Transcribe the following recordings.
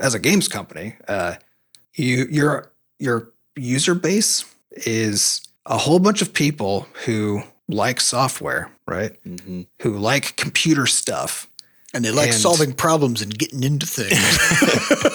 as a games company, uh, you your your user base is a whole bunch of people who like software, right? Mm-hmm. Who like computer stuff. And they like And- solving problems and getting into things.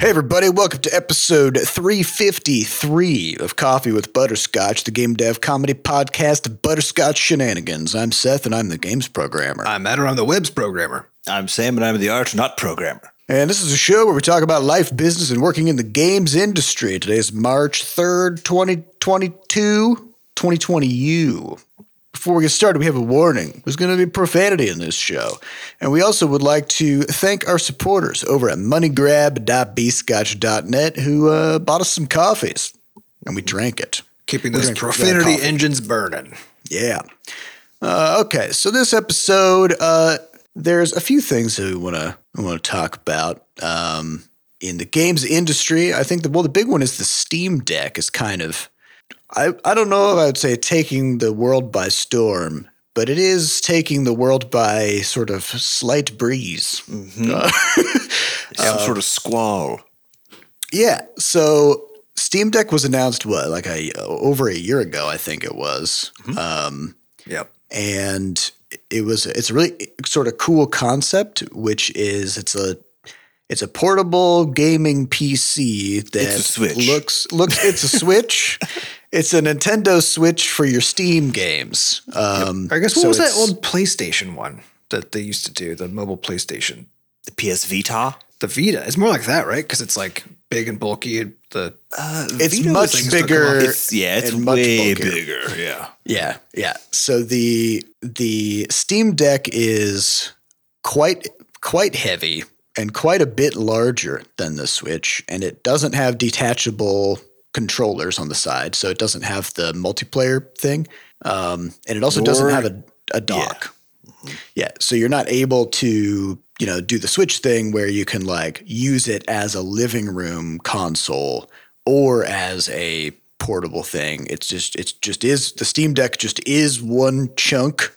Hey, everybody, welcome to episode 353 of Coffee with Butterscotch, the game dev comedy podcast Butterscotch Shenanigans. I'm Seth, and I'm the games programmer. I'm Adam, I'm the webs programmer. I'm Sam, and I'm the art, not programmer. And this is a show where we talk about life, business, and working in the games industry. Today is March 3rd, 2022, 2020U. Before we get started, we have a warning. There's going to be profanity in this show. And we also would like to thank our supporters over at moneygrab.bscotch.net who uh, bought us some coffees. And we drank it. Keeping those gonna drink that profanity engines burning. Yeah. Uh, okay, so this episode, uh, there's a few things that we want to want to talk about um, in the games industry. I think the well, the big one is the Steam Deck is kind of, I I don't know if I would say taking the world by storm, but it is taking the world by sort of slight breeze. Mm-hmm. Uh, Some sort of squall. Yeah. So Steam Deck was announced what like a over a year ago, I think it was. Mm-hmm. Um, Yep. and it was it's a really sort of cool concept which is it's a it's a portable gaming PC that looks looks it's a Switch. It's a Nintendo Switch for your Steam games. Um, I guess what so was that old PlayStation one that they used to do, the mobile PlayStation? The PS Vita. The Vita. It's more like that, right? Because it's like big and bulky. The Uh, It's Vita much was- things don't come bigger. It's yeah, it's way bigger. Yeah. Yeah, yeah. So the the Steam Deck is quite quite heavy and quite a bit larger than the Switch, and it doesn't have detachable controllers on the side, so it doesn't have the multiplayer thing, um, and it also doesn't have a, a dock. Yeah, so you're not able to you know do the Switch thing where you can like use it as a living room console or as a portable thing. It's just it's just is the Steam Deck just is one chunk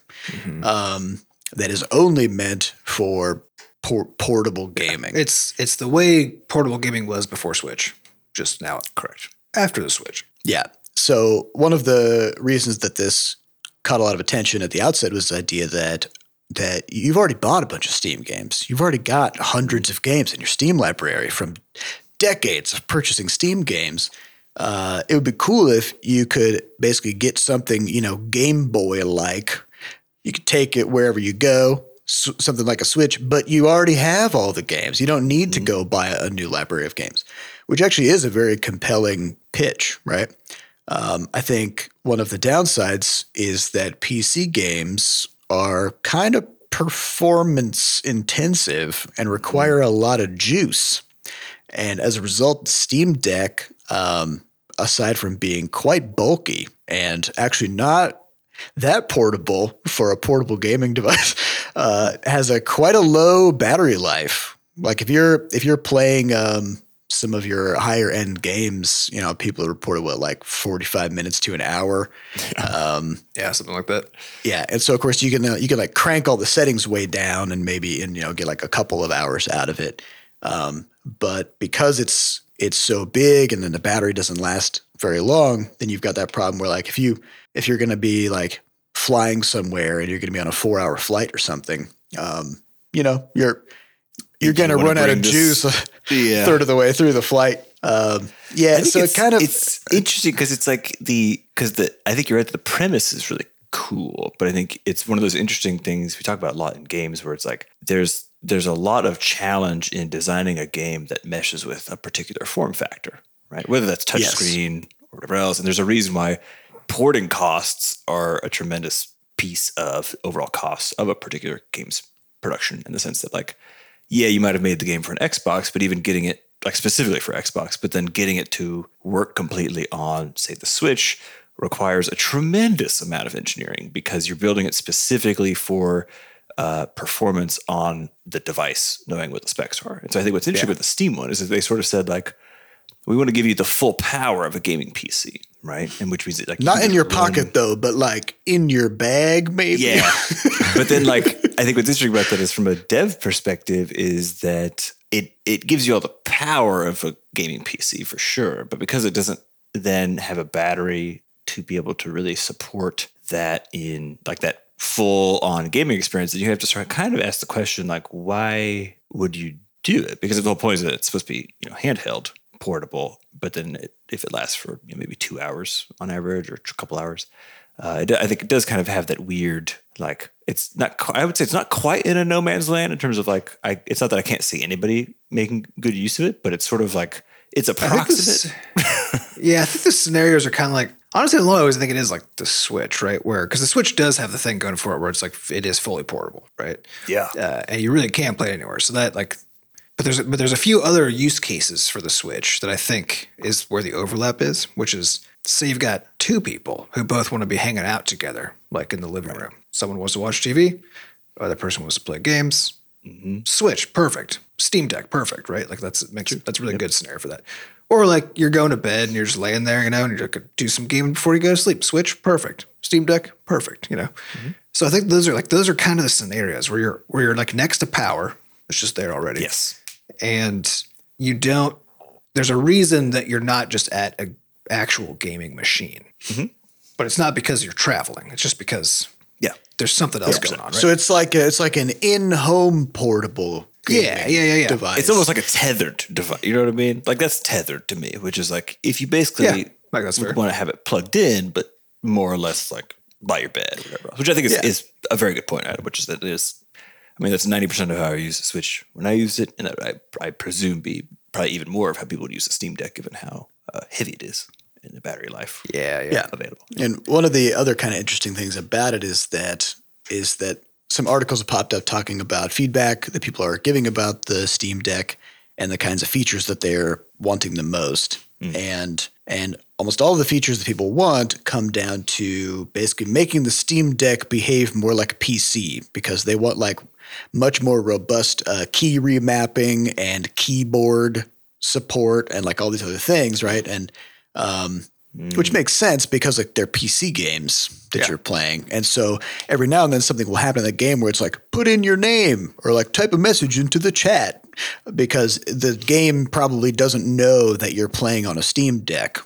um, that is only meant for por- portable gaming. it's it's the way portable gaming was before Switch. Just now, correct. After the Switch. Yeah. So one of the reasons that this caught a lot of attention at the outset was the idea that that you've already bought a bunch of Steam games. You've already got hundreds of games in your Steam library from decades of purchasing Steam games. Uh, it would be cool if you could basically get something, you know, Game Boy like. You could take it wherever you go, s- something like a Switch, but you already have all the games. You don't need to go buy a new library of games, which actually is a very compelling pitch, right? Um, I think one of the downsides is that PC games are kind of performance intensive and require a lot of juice. And as a result, Steam Deck, um, aside from being quite bulky and actually not that portable for a portable gaming device, uh, has a quite a low battery life. Like if you're if you're playing um, some of your higher end games, you know, people reported what like 45 minutes to an hour. Um, Yeah, something like that. yeah, and so of course you can uh, you can like crank all the settings way down and maybe and you know get like a couple of hours out of it. Um, but because it's it's so big and then the battery doesn't last very long, then you've got that problem where like if you if you're going to be like flying somewhere and you're going to be on a four hour flight or something, um, you know you're you're going to run out of juice Yeah. third of the way through the flight. Um, yeah, so it it's, kind of it's interesting because it's like the because the I think you're right. The premise is really cool, but I think it's one of those interesting things we talk about a lot in games where it's like there's there's a lot of challenge in designing a game that meshes with a particular form factor, right? Whether that's Yes. touchscreen or whatever else, and there's a reason why porting costs are a tremendous piece of overall costs of a particular game's production in the sense that like yeah, you might have made the game for an Xbox, but even getting it like specifically for Xbox, but then getting it to work completely on, say, the Switch requires a tremendous amount of engineering because you're building it specifically for uh, performance on the device, knowing what the specs are. And so I think what's interesting with the Steam one is that they sort of said like, we want to give you the full power of a gaming PC, right? And which means that, like not in your run- pocket though, but like in your bag maybe. yeah. but then like I think what's interesting about that is from a dev perspective is that it it gives you all the power of a gaming PC for sure, but because it doesn't then have a battery to be able to really support that in like that full on gaming experience, then you have to start kind of ask the question like, why would you do it? Because the whole point is that it's supposed to be you know handheld, portable, but then it, if it lasts for you know, maybe two hours on average or a couple hours, uh, it, I think it does kind of have that weird like it's not i would say it's not quite in a no man's land in terms of like i it's not that i can't see anybody making good use of it but it's sort of like it's I think this- yeah, I think the scenarios are kind of like honestly, I always think it is like the Switch, right? Where because the Switch does have the thing going for it where it's like it is fully portable, right? yeah uh, and you really can't play it anywhere. So that like, but there's but there's a few other use cases for the Switch that I think is where the overlap is, which is say you've got two people who both want to be hanging out together, like in the living room. Someone wants to watch TV, other person wants to play games. Mm-hmm. Switch, perfect. Steam Deck, perfect, right? Like that's makes that's a really good scenario for that. Or like you're going to bed and you're just laying there, you know, and you're gonna do some gaming before you go to sleep. Switch, perfect. Steam Deck, perfect. You know. Mm-hmm. So I think those are like those are kind of the scenarios where you're where you're like next to power. It's just there already yes and you don't there's a reason that you're not just at a actual gaming machine. But it's not because you're traveling. It's just because yeah. there's something else going on right? So it's like a, it's like an in-home portable. yeah yeah yeah yeah. Device. it's almost like a tethered device. You know what i mean? Like that's tethered to me which is like if you basically Yeah, like that's want to have it plugged in but more or less like by your bed or whatever which i think is, Yeah. is a very good point Adam, which is that it is i mean that's 90% of how i use the switch when i used it and I, I presume be probably even more of how people would use the steam deck given how uh, heavy it is in the battery life yeah yeah, Yeah. available And one of the other kind of interesting things about it is that is that some articles have popped up talking about feedback that people are giving about the Steam Deck and the kinds of features that they're wanting the most. And and almost all of the features that people want come down to basically making the Steam Deck behave more like a PC because they want like much more robust uh, key remapping and keyboard support and like all these other things, right? And um, which makes sense because like they're PC games that Yeah. you're playing, and so every now and then something will happen in the game where it's like put in your name or like type a message into the chat because the game probably doesn't know that you're playing on a Steam Deck,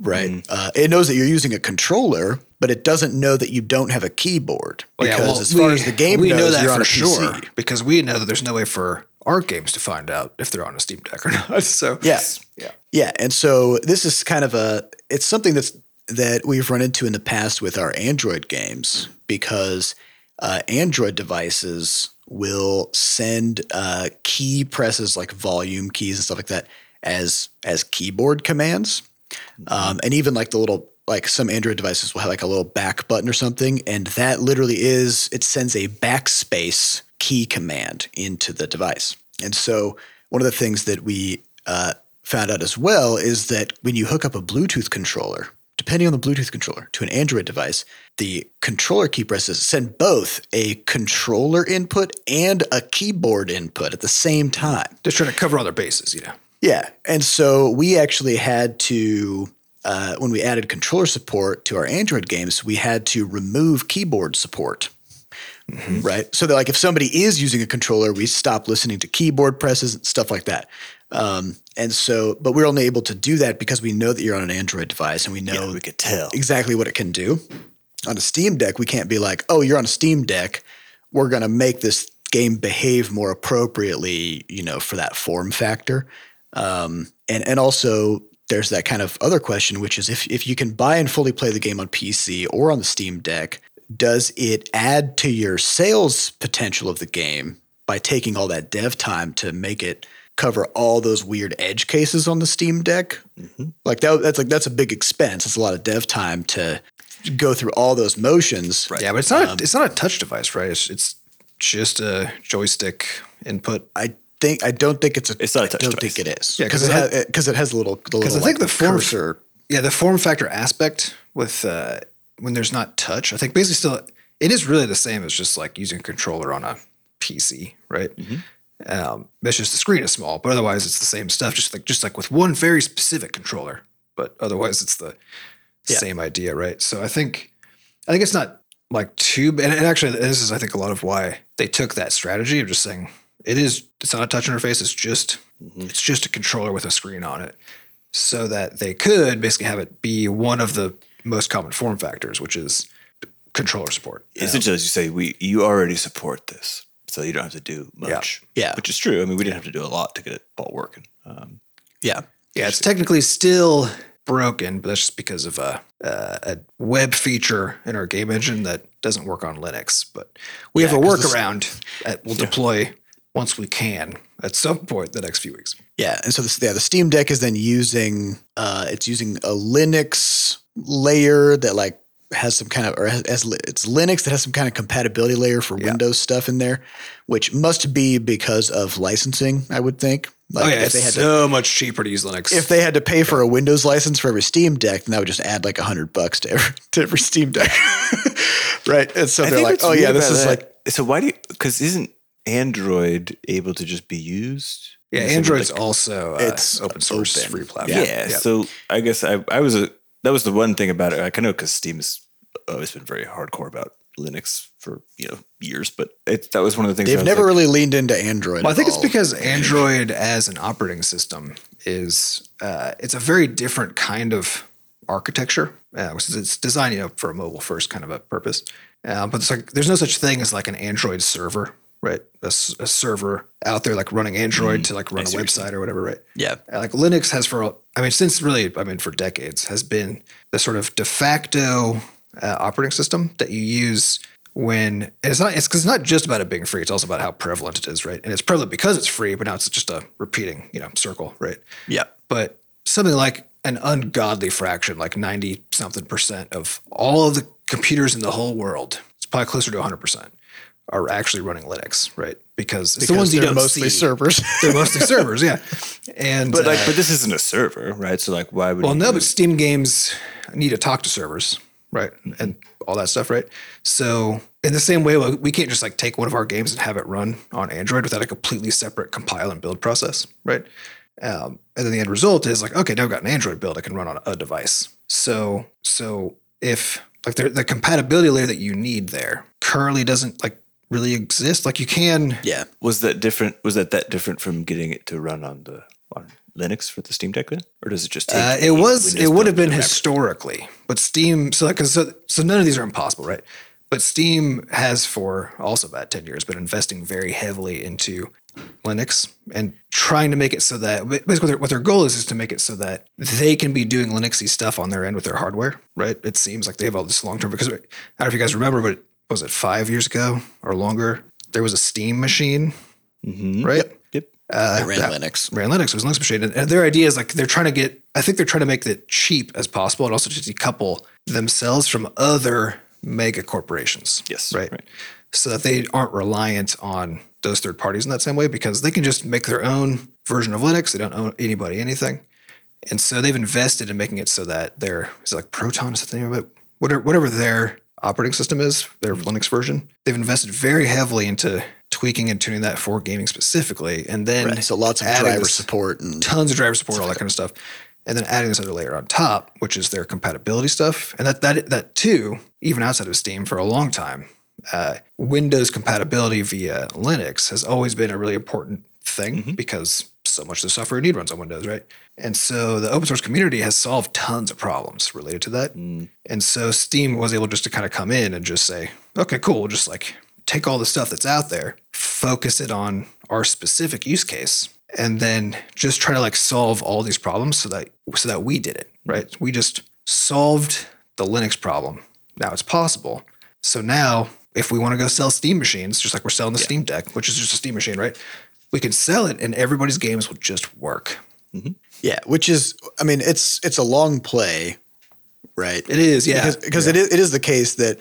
right? Uh, it knows that you're using a controller, but it doesn't know that you don't have a keyboard Well, yeah, well, as far we- as the game we knows, know that you're on for a sure PC. because we know that there's no way for our games to find out if they're on a Steam Deck or not. So Yes. yeah, Yeah, and so this is kind of a it's something that's that we've run into in the past with our Android games because uh, Android devices will send uh, key presses like volume keys and stuff like that as as keyboard commands, um, and even like the little like some Android devices will have like a little back button or something, and that literally is it sends a backspace key command into the device. And so one of the things that we uh, found out as well is that when you hook up a Bluetooth controller, depending on the Bluetooth controller to an Android device, the controller key presses send both a controller input and a keyboard input at the same time. just trying to cover all their bases, you know. Yeah. And so we actually had to, uh, when we added controller support to our Android games, we had to remove keyboard support. Right. So that, like, if somebody is using a controller, we stop listening to keyboard presses and stuff like that. Um, and so, but we're only able to do that because we know that you're on an Android device and we know yeah, we could tell exactly what it can do. On a Steam Deck, we can't be like, oh, you're on a Steam Deck. We're going to make this game behave more appropriately, you know, for that form factor. Um, and and also there's that kind of other question, which is if if you can buy and fully play the game on PC or on the Steam Deck, does it add to your sales potential of the game by taking all that dev time to make it cover all those weird edge cases on the Steam Deck? Mm-hmm. Like that, that's like that's a big expense. It's a lot of dev time to go through all those motions. Yeah, but it's not a, um, it's not a touch device, right? It's, it's just a joystick input. I think I don't think it's a. It's not a I touch don't device. think it is. Yeah, because 'cause it, has because it has a little. Because I think the form- cursor. Yeah, the form factor aspect with uh, when there's not touch, I think basically still it is really the same as just like using a controller on a PC, right? Mm-hmm. Um, it's just the screen is small, but otherwise it's the same stuff. Just like just like with one very specific controller, but otherwise it's the Yeah. same idea, right? So I think I think it's not like too and and actually this is I think a lot of why they took that strategy of just saying it is it's not a touch interface, it's just it's just a controller with a screen on it. So that they could basically have it be one of the most common form factors, which is controller support. Essentially, as you say, we you already support this, so you don't have to do much. Yeah. which is true. I mean, we didn't have to do a lot to get it all working. Um, Yeah. Yeah, it's technically still broken, but that's just because of a, uh, a web feature in our game engine that doesn't work on Linux. But we have a 'cause this- workaround that we'll deploy once we can at some point the next few weeks. Yeah, and so this, yeah, the Steam Deck is then using uh, it's using a Linux layer that like has some kind of or has, has it's Linux that has some kind of compatibility layer for Windows stuff in there, which must be because of licensing. I would think. Like oh yeah, if it's they had to so much cheaper to use Linux. if they had to pay for a Windows license for every Steam Deck, then that would just add like a hundred bucks to every, to every Steam Deck, right? And so I they're like, oh yeah, this is that- like So why do you? Because isn't Android able to just be used? yeah, in the same, Android's like- also uh, It's open source open. free platform. Yeah. platform. So I guess I I was a that was the one thing about it. I kind of because Steam has always been very hardcore about Linux for you know years, but it, that was one of the things. They've never like, really leaned into Android. Well, I at think it's because Android as an operating system is uh, it's a very different kind of architecture. Uh, which is- it's designed you know for a mobile first kind of a purpose. Uh, but it's like there's no such thing as like an Android server, right? a server out there like running Android to like run a see what you're website or whatever, right? yeah, like Linux has for, I mean, since really, I mean, for decades, has been the sort of de facto uh, operating system that you use when it's not. It's because it's not just about it being free. It's also about how prevalent it is, right? And it's prevalent because it's free, but now it's just a repeating, you know, circle, right? yeah. But something like an ungodly fraction, like ninety something percent of all of the computers in the whole world, it's probably closer to hundred percent, are actually running Linux, right? Because it's the ones you they're don't mostly see. servers. They're mostly servers, yeah. And But like, uh, but this isn't a server, right? So like, why would? well, you no, do but Steam games need to talk to servers, right? And all that stuff, right? So, in the same way, we can't just like take one of our games and have it run on Android without a completely separate compile and build process, right? Um, and then the end result is like, okay, now I've got an Android build I can run on a device. So, so if like the, the compatibility layer that you need there currently doesn't like really exist, like you can yeah, was that different? Was that that different from getting it to run on the on Linux for the Steam Deck then, or does it just? Take Uh, the it was. Windows It would have been historically, but Steam. So, like, 'cause so, so none of these are impossible, right? But Steam has for also about ten years been investing very heavily into Linux and trying to make it so that basically what their, what their goal is is to make it so that they can be doing Linuxy stuff on their end with their hardware, right? It seems like they have all this long term because I don't know if you guys remember, but was it five years ago or longer? There was a Steam machine, Mhm. right? Yep. Uh, they ran that- Linux. ran Linux. It was a Linux machine. And, and their idea is like they're trying to get, I think they're trying to make it cheap as possible and also to decouple themselves from other mega corporations. Yes, Right. right. So that they aren't reliant on those third parties in that same way because they can just make their own version of Linux. They don't owe anybody anything. And so they've invested in making it so that their, is it like Proton? Is that the name of it? Whatever, whatever their operating system is, their Linux version, they've invested very heavily into tweaking and tuning that for gaming specifically. And then Right. So lots of driver this- support and tons of driver support, all that kind of stuff, and then adding this other layer on top, which is their compatibility stuff, and that that that too, even outside of Steam, for a long time, uh, Windows compatibility via Linux has always been a really important thing because so much of the software you need runs on Windows, right? And so the open source community has solved tons of problems related to that. Mm. And so Steam was able just to kind of come in and just say, okay, cool, we'll just like take all the stuff that's out there, focus it on our specific use case, and then just try to like solve all these problems so that so that we did it, mm. right? We just solved the Linux problem. Now it's possible. So now if we want to go sell Steam machines, just like we're selling the Steam Deck, which is just a Steam machine, right? We can sell it and everybody's games will just work. Mm-hmm. Yeah, which is, I mean, it's it's a long play, right? It is, yeah. because, because it is it is the case that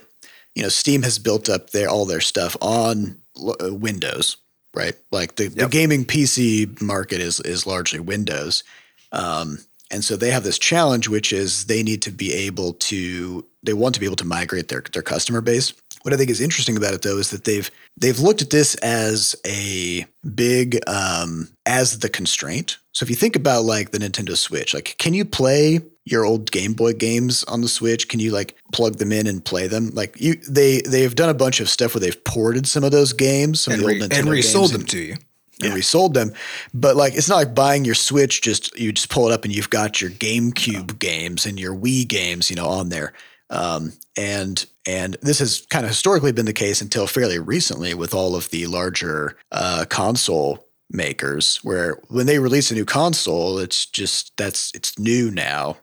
you know Steam has built up their all their stuff on uh, Windows, right? Like the, the gaming PC market is is largely Windows, um, and so they have this challenge, which is they need to be able to they want to be able to migrate their their customer base. What I think is interesting about it though is that they've they've looked at this as a big um, as the constraint. So if you think about like the Nintendo Switch, like can you play your old Game Boy games on the Switch? Can you like plug them in and play them? Like you, they they've done a bunch of stuff where they've ported some of those games, some and, of the re- old Nintendo games. and resold them and- to you. and resold them. But like, it's not like buying your Switch. Just you just pull it up and you've got your GameCube games and your Wii games, you know, on there. Um, and and this has kind of historically been the case until fairly recently with all of the larger uh, console makers, where when they release a new console, it's just that's it's new now,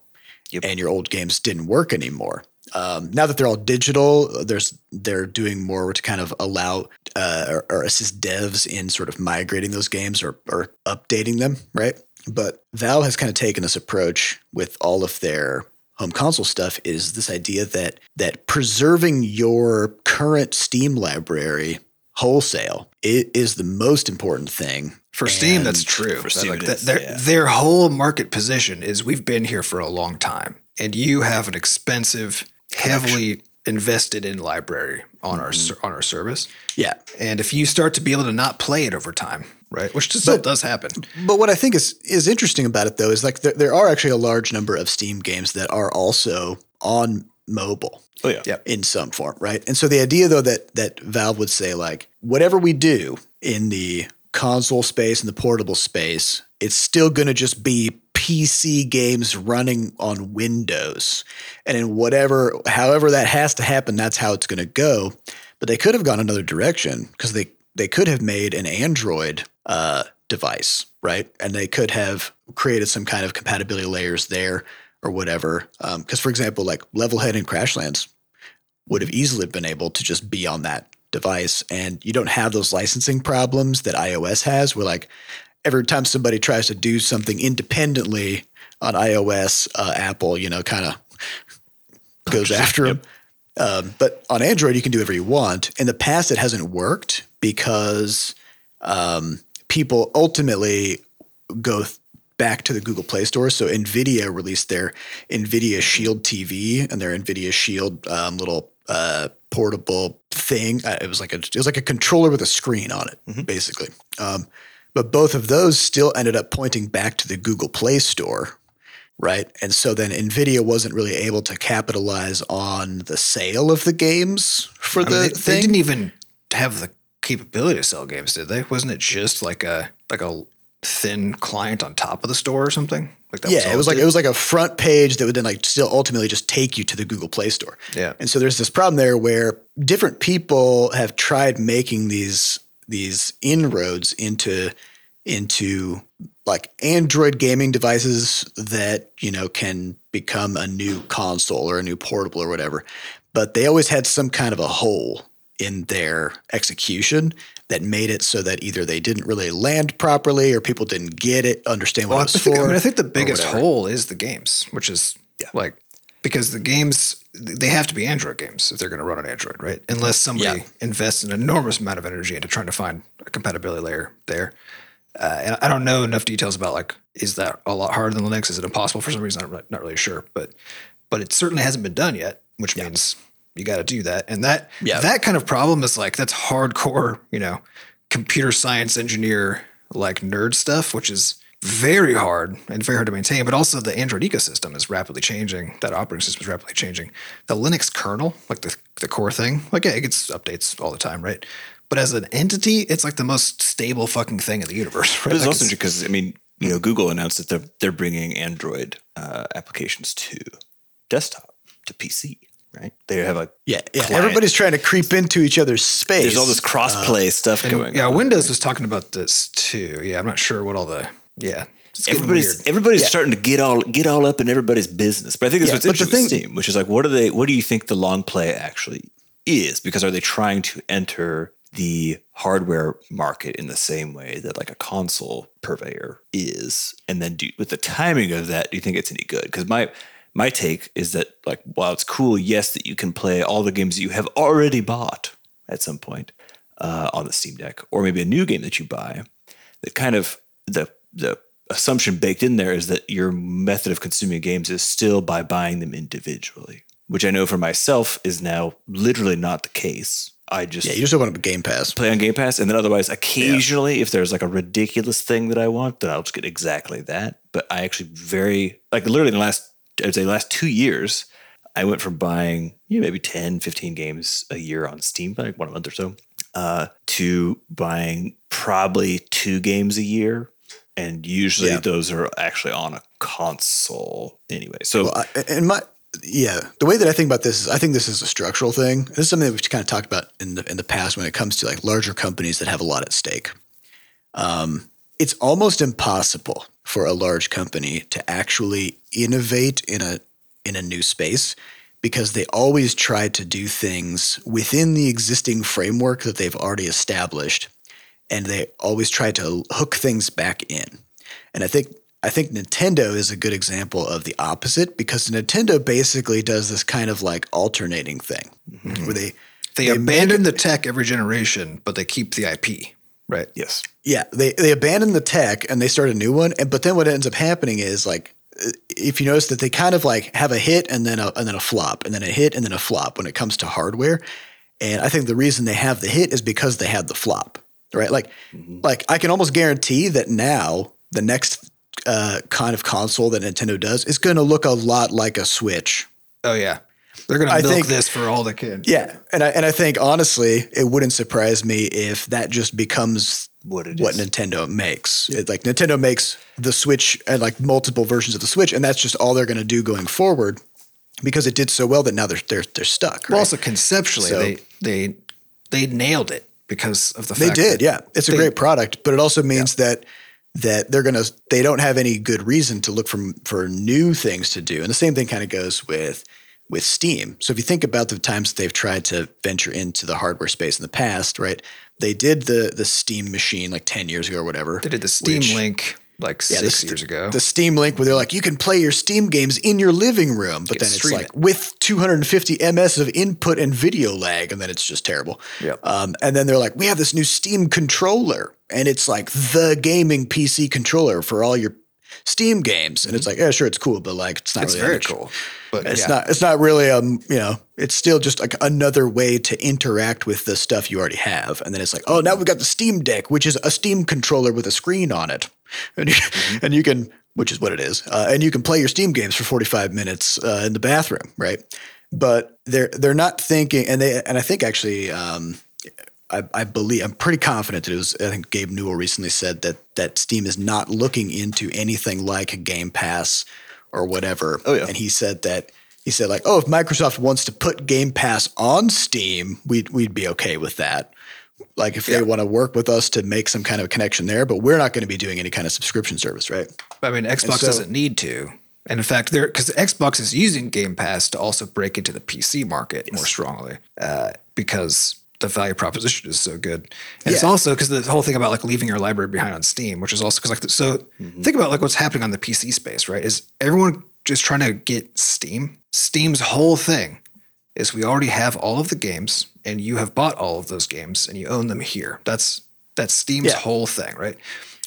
Yep. and your old games didn't work anymore. Um, now that they're all digital, there's they're doing more to kind of allow uh, or, or assist devs in sort of migrating those games or, or updating them, right? But Valve has kind of taken this approach with all of their home console stuff is this idea that that preserving your current Steam library wholesale is the most important thing For Steam, that's true. for Steam like, it that- is, their, yeah. their whole market position is we've been here for a long time, and you have an expensive, heavily invested in library on our Mm-hmm. ser- on our service. Yeah. And if you start to be able to not play it over time, right, which just still does happen, But what I think is is interesting about it though is like there, there are actually a large number of Steam games that are also on mobile. Oh yeah. Yep. in some form, right? And so the idea though that that Valve would say like whatever we do in the console space and the portable space, it's still going to just be PC games running on Windows. And in whatever however that has to happen, that's how it's going to go. But they could have gone another direction because they they could have made an Android uh, device, right? And they could have created some kind of compatibility layers there or whatever. Because, for example, like Levelhead and Crashlands would have easily been able to just be on that device. And you don't have those licensing problems that iOS has, where like every time somebody tries to do something independently on iOS, uh, Apple, you know, kind of goes after them. Um, but on Android, you can do whatever you want. In the past, it hasn't worked because um, people ultimately go th- back to the Google Play Store. So NVIDIA released their NVIDIA Shield TV and their NVIDIA Shield um, little uh, portable thing. Uh, it was like a it was like a controller with a screen on it, basically. Um, but both of those still ended up pointing back to the Google Play Store, right? And so then NVIDIA wasn't really able to capitalize on the sale of the games for I the mean, they, thing. they didn't even have the capability to sell games, did they? Wasn't it just like a like a thin client on top of the store or something? Like that yeah, all it was like did? it was like a front page that would then like still ultimately just take you to the Google Play Store. Yeah. And so there's this problem there where different people have tried making these these inroads into into like Android gaming devices that, you know, can become a new console or a new portable or whatever. But they always had some kind of a hole in their execution that made it so that either they didn't really land properly or people didn't get it, understand what Well, I it was think, for. I, mean, I think the biggest hole is the games, which is like because the games they have to be Android games if they're going to run on Android, right? Unless somebody Yeah. invests an enormous amount of energy into trying to find a compatibility layer there. Uh, and I don't know enough details about like is that a lot harder than Linux? Is it impossible for some reason? I'm not- not really sure, but but it certainly hasn't been done yet, which means you got to do that. And that Yeah. that kind of problem is like that's hardcore, you know, computer science engineer like nerd stuff, which is very hard and very hard to maintain. But also the Android ecosystem is rapidly changing. That operating system is rapidly changing. The Linux kernel, like the the core thing, like yeah, it gets updates all the time, right? But as an entity, it's like the most stable fucking thing in the universe. Right? But it's Like, also because I mean, you know, Google announced that they're they're bringing Android uh, applications to desktop to PC, right? They have a Yeah, yeah. client. Everybody's trying to creep into each other's space. there's all this crossplay uh, stuff going. yeah, on. Windows was talking about this too. Yeah, I'm not sure what all the yeah. It's Everybody's weird. everybody's Yeah. starting to get all get all up in everybody's business. But I think that's Yeah, what's but the interesting thing- Steam, which is like, what are they? What do you think the long play actually is? Because are they trying to enter the hardware market in the same way that like a console purveyor is, and then do with the timing of that, do you think it's any good? Because my my take is that like while it's cool, yes, that you can play all the games that you have already bought at some point uh, on the Steam Deck, or maybe a new game that you buy. That kind of the the assumption baked in there is that your method of consuming games is still by buying them individually, which I know for myself is now literally not the case. I just Yeah, you just open up a Game Pass. play on Game Pass, and then otherwise, occasionally, if there's like a ridiculous thing that I want, then I'll just get exactly that. But I actually very like literally in the last I'd say last two years, I went from buying you know, maybe 10, 15 games a year on Steam, like one a month or so, uh, to buying probably two games a year. And usually Yeah. those are actually on a console anyway. So Well, I, and my yeah, the way that I think about this is I think this is a structural thing. This is something that we've kind of talked about in the in the past when it comes to like larger companies that have a lot at stake. Um, it's almost impossible for a large company to actually innovate in a in a new space because they always try to do things within the existing framework that they've already established and they always try to hook things back in. And I think I think Nintendo is a good example of the opposite because Nintendo basically does this kind of like alternating thing mm-hmm. where they They, They abandon the tech every generation, but they keep the IP, right? yes, yeah they they abandon the tech and they start a new one and but then what ends up happening is like if you notice that they kind of like have a hit and then a and then a flop and then a hit and then a flop when it comes to hardware. And I think the reason they have the hit is because they had the flop right? Like like I can almost guarantee that now the next uh, kind of console that Nintendo does is going to look a lot like a Switch. Oh yeah, they're gonna I milk think- this for all they can. Yeah, and I and I think honestly, it wouldn't surprise me if that just becomes What it what is. Nintendo makes. It, like Nintendo makes the Switch and like multiple versions of the Switch, and that's just all they're going to do going forward because it did so well that now they're they're they're stuck. Well, Right? also conceptually, So- they they they nailed it because of the they did, yeah. It's a great product, but it also means that that they're gonna they don't have any good reason to look for for new things to do. And the same thing kind of goes with with Steam. So if you think about the times that they've tried to venture into the hardware space in the past, right? They did the the Steam machine like 10 years ago or whatever. They did the Steam which- Link like Yeah, six the, years ago. The Steam Link where they're like, you can play your Steam games in your living room, but then it's like it. with 250 ms of input and video lag, and then it's just terrible. Yep. Um, and then they're like, we have this new Steam controller, and it's like the gaming PC controller for all your Steam games, and it's like, yeah, sure, it's cool, but like, it's not it's really very much- cool, but It's yeah. not. It's not really. Um, you know, it's still just like another way to interact with the stuff you already have. And then it's like, oh, now we've got the Steam Deck, which is a Steam controller with a screen on it, and you, Mm-hmm. and you can, which is what it is, uh, and you can play your Steam games for forty five minutes uh, in the bathroom, right? But they're they're not thinking, and they and I think actually. Um, I, I believe I'm pretty confident that it was. I think Gabe Newell recently said that that Steam is not looking into anything like a Game Pass or whatever. Oh, yeah. and he said that he said like, oh, if Microsoft wants to put Game Pass on Steam, we'd we'd be okay with that. Like if Yeah. they want to work with us to make some kind of connection there, but we're not going to be doing any kind of subscription service, right? I mean, Xbox so- doesn't need to. And in fact, they're because Xbox is using Game Pass to also break into the PC market more strongly uh, because the value proposition is so good. And it's also because the whole thing about like leaving your library behind on Steam, which is also because like so think about like what's happening on the PC space, right? Is everyone just trying to get Steam? Steam's whole thing is we already have all of the games and you have bought all of those games and you own them here. That's that's Steam's Yeah. whole thing, right?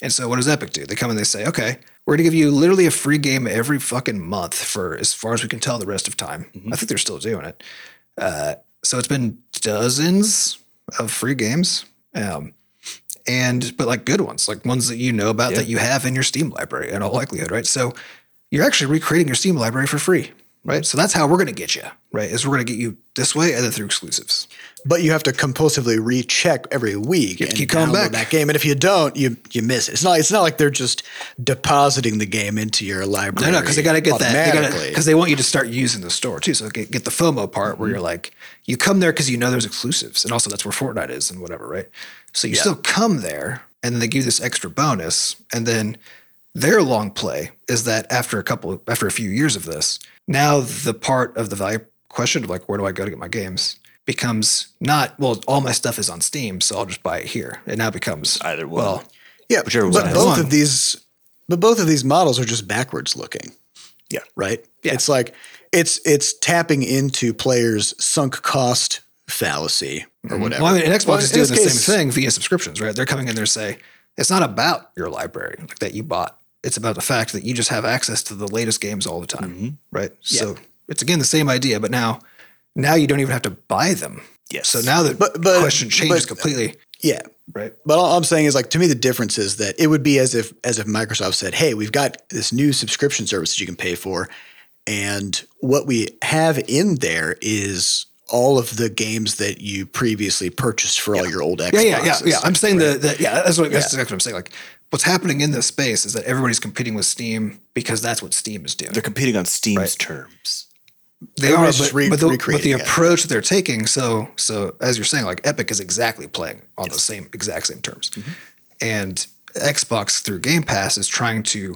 And so what does Epic do? They come and they say, okay, we're gonna give you literally a free game every fucking month for as far as we can tell the rest of time. I think they're still doing it. Uh, so it's been dozens of free games. Um, and but like good ones, like ones that you know about that you have in your Steam library in all likelihood, right? So you're actually recreating your Steam library for free, right? So that's how we're gonna get you, right? Is we're gonna get you this way and then through exclusives. But you have to compulsively recheck every week and keep coming back. that game. And if you don't, you you miss it. It's not. It's not like they're just depositing the game into your library. No, no, because they got to get that. Because they want you to start using the store too. So get, get the FOMO part where you're like, you come there because you know there's exclusives, and also that's where Fortnite is and whatever, right? So you still come there, and then they give you this extra bonus, and then their long play is that after a couple, after a few years of this, now the part of the value question of like, where do I go to get my games? Becomes not well. All my stuff is on Steam, so I'll just buy it here. It now becomes Either one. Well, Yeah, Whichever but one has both one. of these, but both of these models are just backwards looking. Yeah. right. Yeah. It's like it's it's tapping into players' sunk cost fallacy or mm-hmm. whatever. Well, I mean, and Xbox Well, is doing the case- same thing via subscriptions, right? They're coming in there say it's not about your library like that you bought. It's about the fact that you just have access to the latest games all the time, Mm-hmm. right? So it's again the same idea, but now now you don't even have to buy them. Yes. So now that the But- but- question changes but- completely, Yeah, right? But all I'm saying is like to me the difference is that it would be as if as if Microsoft said, "Hey, we've got this new subscription service that you can pay for, And what we have in there is all of the games that you previously purchased for all your old Xboxes. Yeah, yeah, yeah, yeah. I'm saying that, that yeah, that's what that's exactly what I'm saying. Like what's happening in this space is that everybody's competing with Steam because that's what Steam is doing. They're competing on Steam's terms. They are, but, re- but, the, but the approach that they're taking. So, so as you're saying, like Epic is exactly playing on the same exact same terms, Mm-hmm. and Xbox through Game Pass is trying to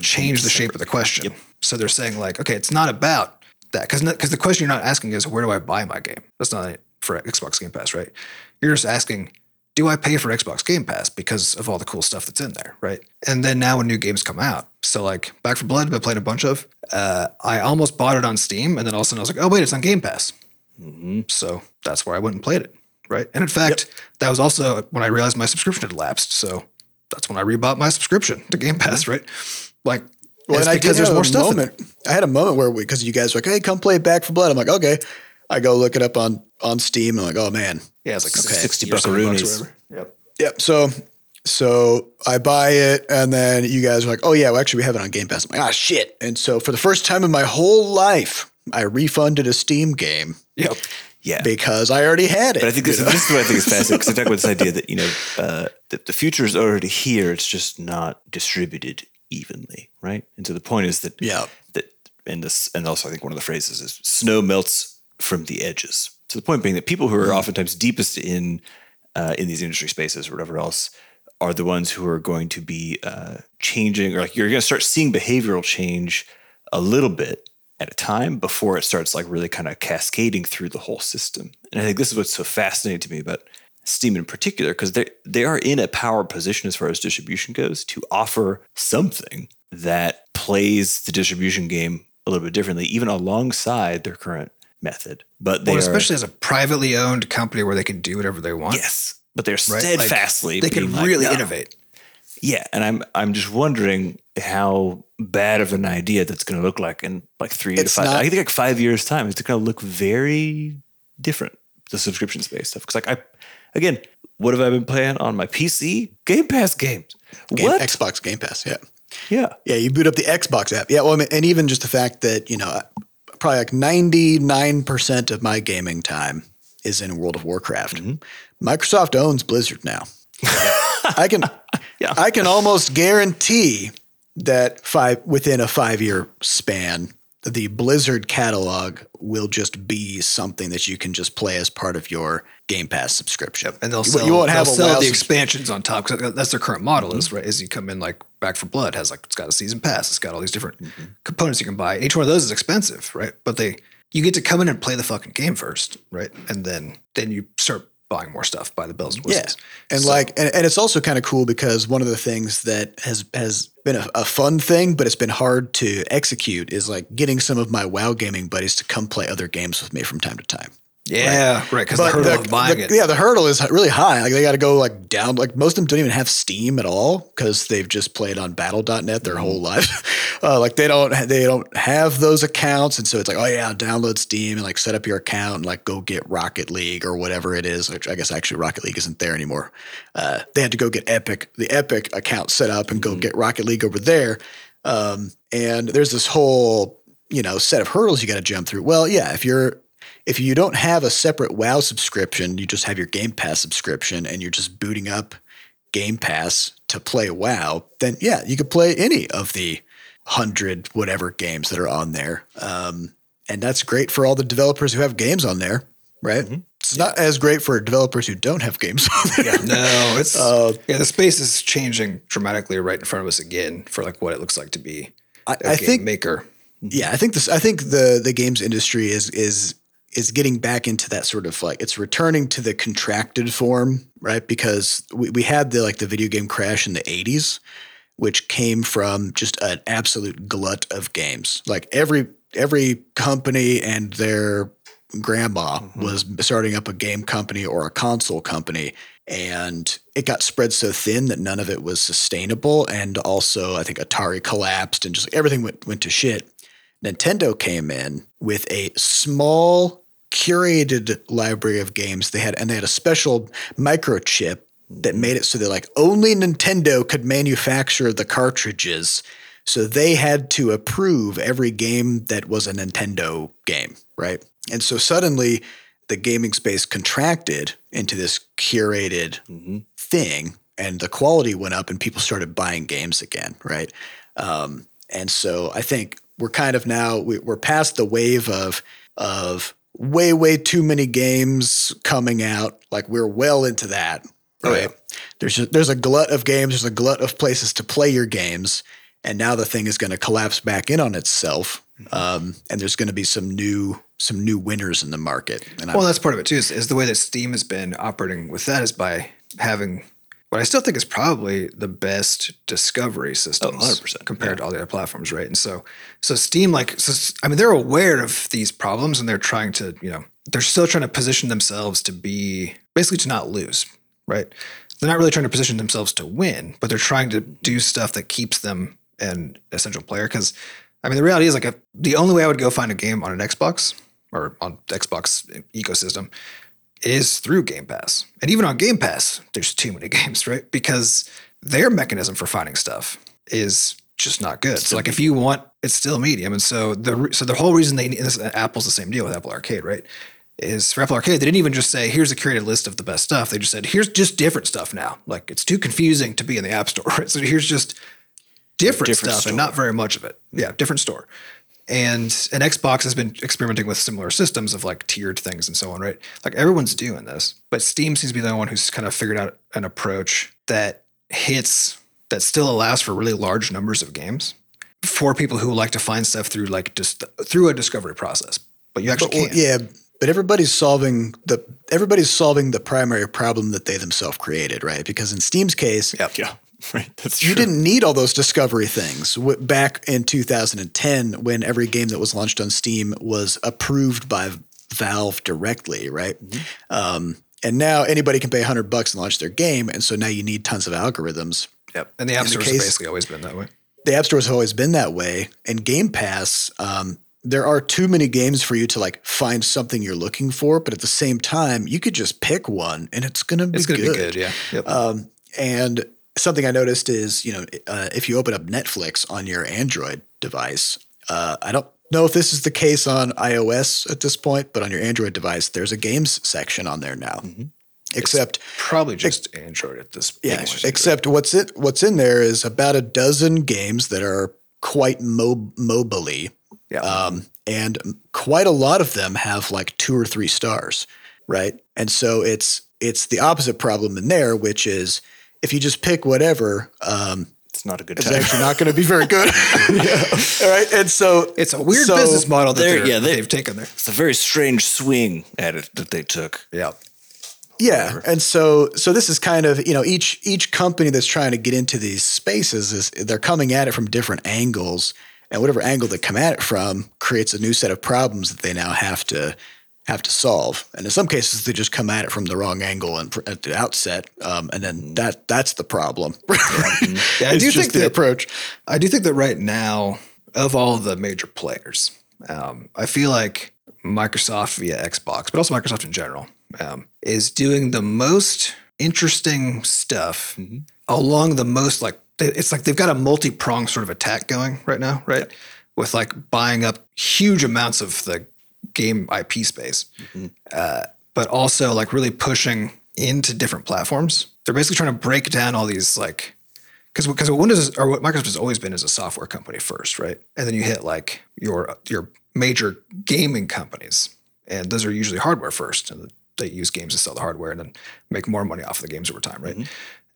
change the shape of the question. So they're saying like, okay, it's not about that because because the question you're not asking is where do I buy my game? That's not it for Xbox Game Pass, right? You're just asking. Do I pay for Xbox Game Pass because of all the cool stuff that's in there, right? And then now when new games come out, so like Back 4 Blood, I've been playing a bunch of. Uh, I almost bought it on Steam, and then all of a sudden I was like, oh wait, it's on Game Pass. So that's where I went and played it, right? And in fact, that was also when I realized my subscription had lapsed. So that's when I rebought my subscription to Game Pass, right? Like, Well, and I did there's more stuff. in moment. I had a moment where we because you guys were like, "Hey, come play Back 4 Blood." I'm like, "Okay." I go look it up on on Steam. and I'm like, "Oh man." Yeah, it's like Okay. 60 or 70 bucks or buckaroonies. whatever. Yep. Yep. So so I buy it, and then you guys are like, "Oh yeah, well actually we have it on Game Pass." I'm like, "Ah shit!" And so for the first time in my whole life, I refunded a Steam game Yep. Yeah. because I already had it. But I think this, this is what I think is fascinating because I talk about this idea that you know uh, that the future is already here. It's just not distributed evenly, right? And so the point is that Yeah. that and this and also I think one of the phrases is snow melts from the edges. So the point being that people who are oftentimes deepest in uh, in these industry spaces or whatever else are the ones who are going to be uh, changing or like you're going to start seeing behavioral change a little bit at a time before it starts like really kind of cascading through the whole system. And I think this is what's so fascinating to me about Steam in particular because they they are in a power position as far as distribution goes to offer something that plays the distribution game a little bit differently, even alongside their current method. But they Well, are, especially as a privately owned company where they can do whatever they want. yes, but they're right? Like, steadfastly they can being like, really "No." innovate. Yeah, and I'm I'm just wondering how bad of an idea that's going to look like in like three It's to five. not- I think like five years time, it's going to look very different. The subscription space stuff, because like I, again, what have I been playing on my PC? Game Pass games. Game, what? Xbox Game Pass. Yeah. yeah, Yeah, you boot up the Xbox app. Yeah, well, I mean, and even just the fact that you know, probably like ninety nine percent of my gaming time is in World of Warcraft. Mm-hmm. Microsoft owns Blizzard now. I can, Yeah. I can almost guarantee that five within a five year span, the Blizzard catalog will just be something that you can just play as part of your Game Pass subscription. And they'll sell, you won't have sell WoW the expansions on top because that's their current model is mm-hmm. right. Is you come in like Back 4 Blood has like it's got a season pass, it's got all these different mm-hmm. components you can buy. Each one of those is expensive, right? But they you get to come in and play the fucking game first, right? And then then you start buying more stuff by the bells and whistles. Yeah, and So- like, and, and it's also kind of cool because one of the things that has has been a, a fun thing, but it's been hard to execute, is like getting some of my WoW gaming buddies to come play other games with me from time to time. Yeah, right. Because the hurdle of buying the- it. yeah, the hurdle is really high. Like they got to go like down. Like most of them don't even have Steam at all because they've just played on Battle.net their whole life. uh, like they don't they don't have those accounts, and so it's like, oh yeah, download Steam and like set up your account and like go get Rocket League or whatever it is. Which I guess actually Rocket League isn't there anymore. Uh, they had to go get Epic the Epic account set up and go get Rocket League over there. Um, and there's this whole you know set of hurdles you got to jump through. Well, yeah, if you're if you don't have a separate WoW subscription, you just have your Game Pass subscription and you're just booting up Game Pass to play WoW, then yeah, you could play any of the hundred whatever games that are on there. Um, and that's great for all the developers who have games on there, right? It's not as great for developers who don't have games on there. No, it's Uh, yeah. The space is changing dramatically right in front of us again for like what it looks like to be I, a I game think maker. Yeah, I think this. I think the the games industry is is is getting back into that sort of like it's returning to the contracted form, right? Because we, we had the like the video game crash in the '80s, which came from just an absolute glut of games. Like every every company and their grandma mm-hmm. was starting up a game company or a console company and it got spread so thin that none of it was sustainable and also i think atari collapsed and just everything went, went to shit nintendo came in with a small curated library of games they had and they had a special microchip that made it so that like only nintendo could manufacture the cartridges So they had to approve every game that was a Nintendo game, right? And so suddenly the gaming space contracted into this curated thing and the quality went up and people started buying games again, right? Um, and so I think we're kind of now we, we're past the wave of of way way too many games coming out. Like we're well into that, Oh, right? There's a, there's a glut of games. There's a glut of places to play your games, and now the thing is going to collapse back in on itself. Um, and there's going to be some new some new winners in the market. And Well, that's part of it too. Is, is the way that Steam has been operating with that is by having what I still think is probably the best discovery systems 100%, compared to all the other platforms, right? And so, so Steam, like, so, I mean, they're aware of these problems and they're trying to, you know, they're still trying to position themselves to be basically to not lose, right? They're not really trying to position themselves to win, but they're trying to do stuff that keeps them an essential player. Because, I mean, the reality is like, the only way I would go find a game on an Xbox or on Xbox ecosystem is through Game Pass. And even on Game Pass, there's too many games, right? Because their mechanism for finding stuff is just not good. So like if you want, it's still medium. And so the so the whole reason they this, uh, Apple's the same deal with Apple Arcade, right? Is for Apple Arcade, they didn't even just say here's a curated list of the best stuff. They just said here's just different stuff now. Like it's too confusing to be in the App Store, right? So here's just different, Different stuff store. and not very much of it. Yeah, different store. And and Xbox has been experimenting with similar systems of like tiered things and so on, right? Like everyone's doing this, but Steam seems to be the only one who's kind of figured out an approach that hits that still allows for really large numbers of games for people who like to find stuff through like just through a discovery process. But you actually But, can't. yeah, but everybody's solving the everybody's solving the primary problem that they themselves created, right? Because in Steam's case, Yep. Yeah, right. That's true. you didn't need all those discovery things W- back in 2010 when every game that was launched on Steam was approved by Valve directly, right? Mm-hmm. Um, and now anybody can pay 100 bucks and launch their game, and so now you need tons of algorithms. Yep. And the App Store has basically always been that way. the App Store has always been that way. And Game Pass, um, there are too many games for you to like find something you're looking for, but at the same time, you could just pick one and it's going to be It's going to good. be good. Yeah. Yep. Um, and something I noticed is, you know, uh, if you open up Netflix on your Android device, uh, I don't know if this is the case on iOS at this point, but on your Android device, there's a games section on there now. Except Probably just Android at this yeah, point. except what's it what's in there is about a dozen games that are quite mo- mobily, Yeah. um, and quite a lot of them have like two or three stars, right? And so it's it's the opposite problem in there, which is if you just pick whatever, um, It's not a good it's time. actually not going to be very good. yeah. All right, and so it's a weird so business model that they're- they're, yeah, they- they've taken there. It's a very strange swing at it that they took. Yeah. Yeah, and so so this is kind of you know each each company that's trying to get into these spaces is they're coming at it from different angles, and whatever angle they come at it from creates a new set of problems that they now have to have to solve. And in some cases, they just come at it from the wrong angle and at the outset, um, and then that that's the problem. Yeah, I do think the that- approach. I do think that right now, of all the major players, um, I feel like Microsoft via Xbox, but also Microsoft in general, um, is doing the most interesting stuff along the most like it's like they've got a multi-pronged sort of attack going right now, right? With like buying up huge amounts of the game IP space, uh, but also like really pushing into different platforms. They're basically trying to break down all these like because because what Windows is, or what Microsoft has always been is a software company first, right? And then you hit like your your major gaming companies, and those are usually hardware first, and they use games to sell the hardware and then make more money off of the games over time, right?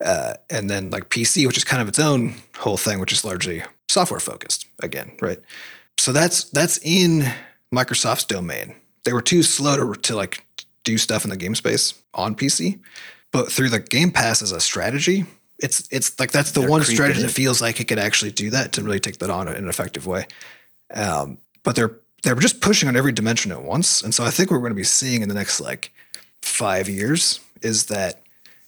Uh, and then like PC, which is kind of its own whole thing, which is largely software focused again, right? So that's that's in Microsoft's domain. They were too slow to to like do stuff in the game space on PC, but through the Game Pass as a strategy, it's it's like that's the They're one strategy in. that feels like it could actually do that to really take that on in an effective way. Um, but they're they're just pushing on every dimension at once, and so I think what we're going to be seeing in the next like five years is that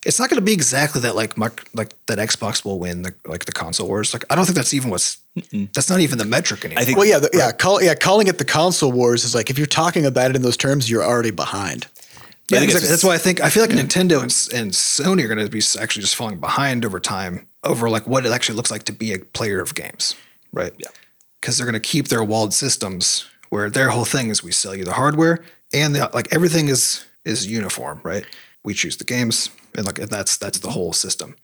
it's not going to be exactly that like Mark, like that Xbox will win the like the console wars. Like I don't think that's even what's that's not even the metric anymore. I think Well, yeah, the, yeah, call, yeah. Calling it the console wars is like if you're talking about it in those terms, you're already behind. Yeah, I exactly. That's why I think I feel like Nintendo and, and Sony are going to be actually just falling behind over time over like what it actually looks like to be a player of games, right? Yeah. Because they're going to keep their walled systems where their whole thing is we sell you the hardware and the, like everything is is uniform, right? We choose the games and like that's that's the whole system.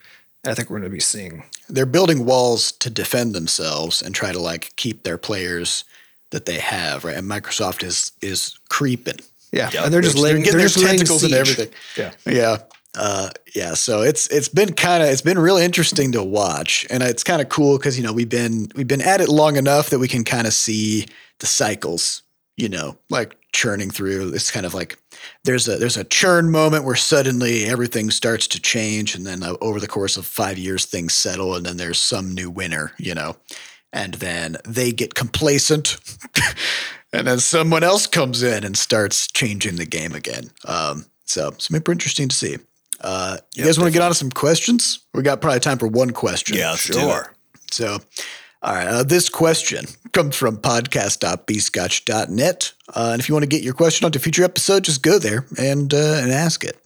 And I think we're going to be seeing They're building walls to defend themselves and try to like keep their players that they have, right? And Microsoft is is creeping. yeah, Yeah, and they're just They're laying getting they're their just tentacles and everything. Yeah. Yeah. Uh, yeah. So it's it's been kind of it's been really interesting to watch, and it's kind of cool because you know we've been we've been at it long enough that we can kind of see the cycles, you know, like churning through. It's kind of like there's a there's a churn moment where suddenly everything starts to change, and then uh, over the course of five years things settle, and then there's some new winner, you know, and then they get complacent. And then someone else comes in and starts changing the game again. Um, so it's super interesting to see. Uh, you guys want to get on to some questions? We got probably time for one question. Yeah, let's do it. Sure. So, all right. Uh, this question comes from podcast.bscotch.net. Uh, and if you want to get your question onto a future episode, just go there and, uh, and ask it.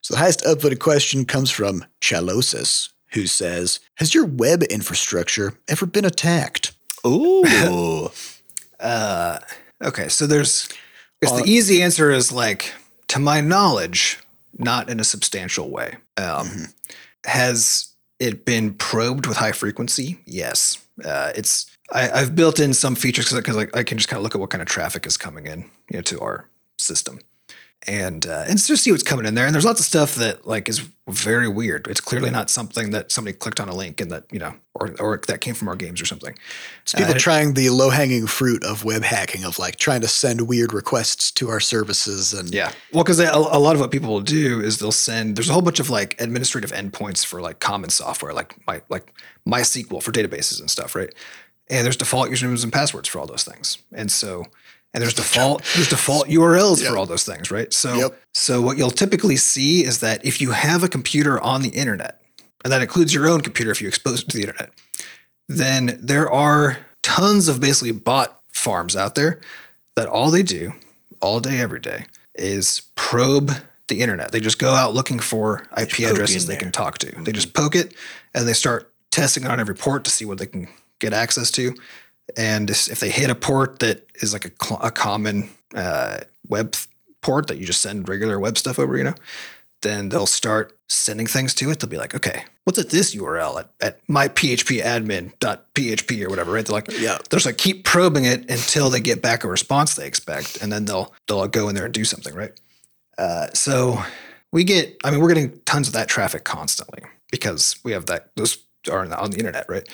So, the highest upvoted question comes from Chalosis, who says Has your web infrastructure ever been attacked? Ooh. Okay, so there's it's the easy answer is like to my knowledge, not in a substantial way. Um, Has it been probed with high frequency? Yes. Uh, it's I, I've built in some features because I, I can just kind of look at what kind of traffic is coming in, you know, to our system, and uh, and just see what's coming in there. And there's lots of stuff that like is very weird. It's clearly not something that somebody clicked on a link and that you know, or or that came from our games or something. It's people Uh, trying the low hanging fruit of web hacking, of like trying to send weird requests to our services. And Yeah. Well, because a, a lot of what people will do is they'll send. There's a whole bunch of like administrative endpoints for like common software, like my like MySQL for databases and stuff, right? And there's default usernames and passwords for all those things, and so and there's default there's default URLs for all those things, right? So Yep. so what you'll typically see is that if you have a computer on the internet, and that includes your own computer if you expose it to the internet, then there are tons of basically bot farms out there that all they do all day, every day is probe the internet. They just go out looking for IP addresses they there. can talk to. They just poke it and they start testing it on every port to see what they can get access to. And if they hit a port that is like a, a common uh, web port that you just send regular web stuff over, you know, then they'll start sending things to it. They'll be like, okay, what's at this URL at, at myphpadmin.php or whatever, right? They're like, Yeah. they're just like keep probing it until they get back a response they expect, and then they'll they'll go in there and do something, right? Uh, so we get, I mean, we're getting tons of that traffic constantly because we have that those are on the, on the internet, right?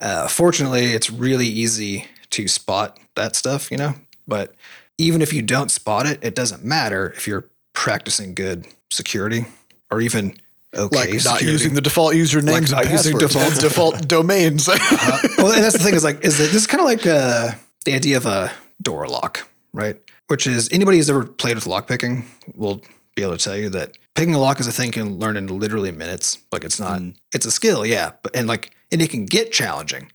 Uh, fortunately, it's really easy to spot that stuff, you know. But even if you don't spot it, it doesn't matter if you're practicing good security or even okay like not security. using the default usernames Like not using default- default domains. well, and that's the thing is like, is that this is kind of like uh, the idea of a door lock, right? Which is anybody who's ever played with lock picking will be able to tell you that picking a lock is a thing you can learn in literally minutes. Like it's not, it's a skill, yeah, but and like and it can get challenging.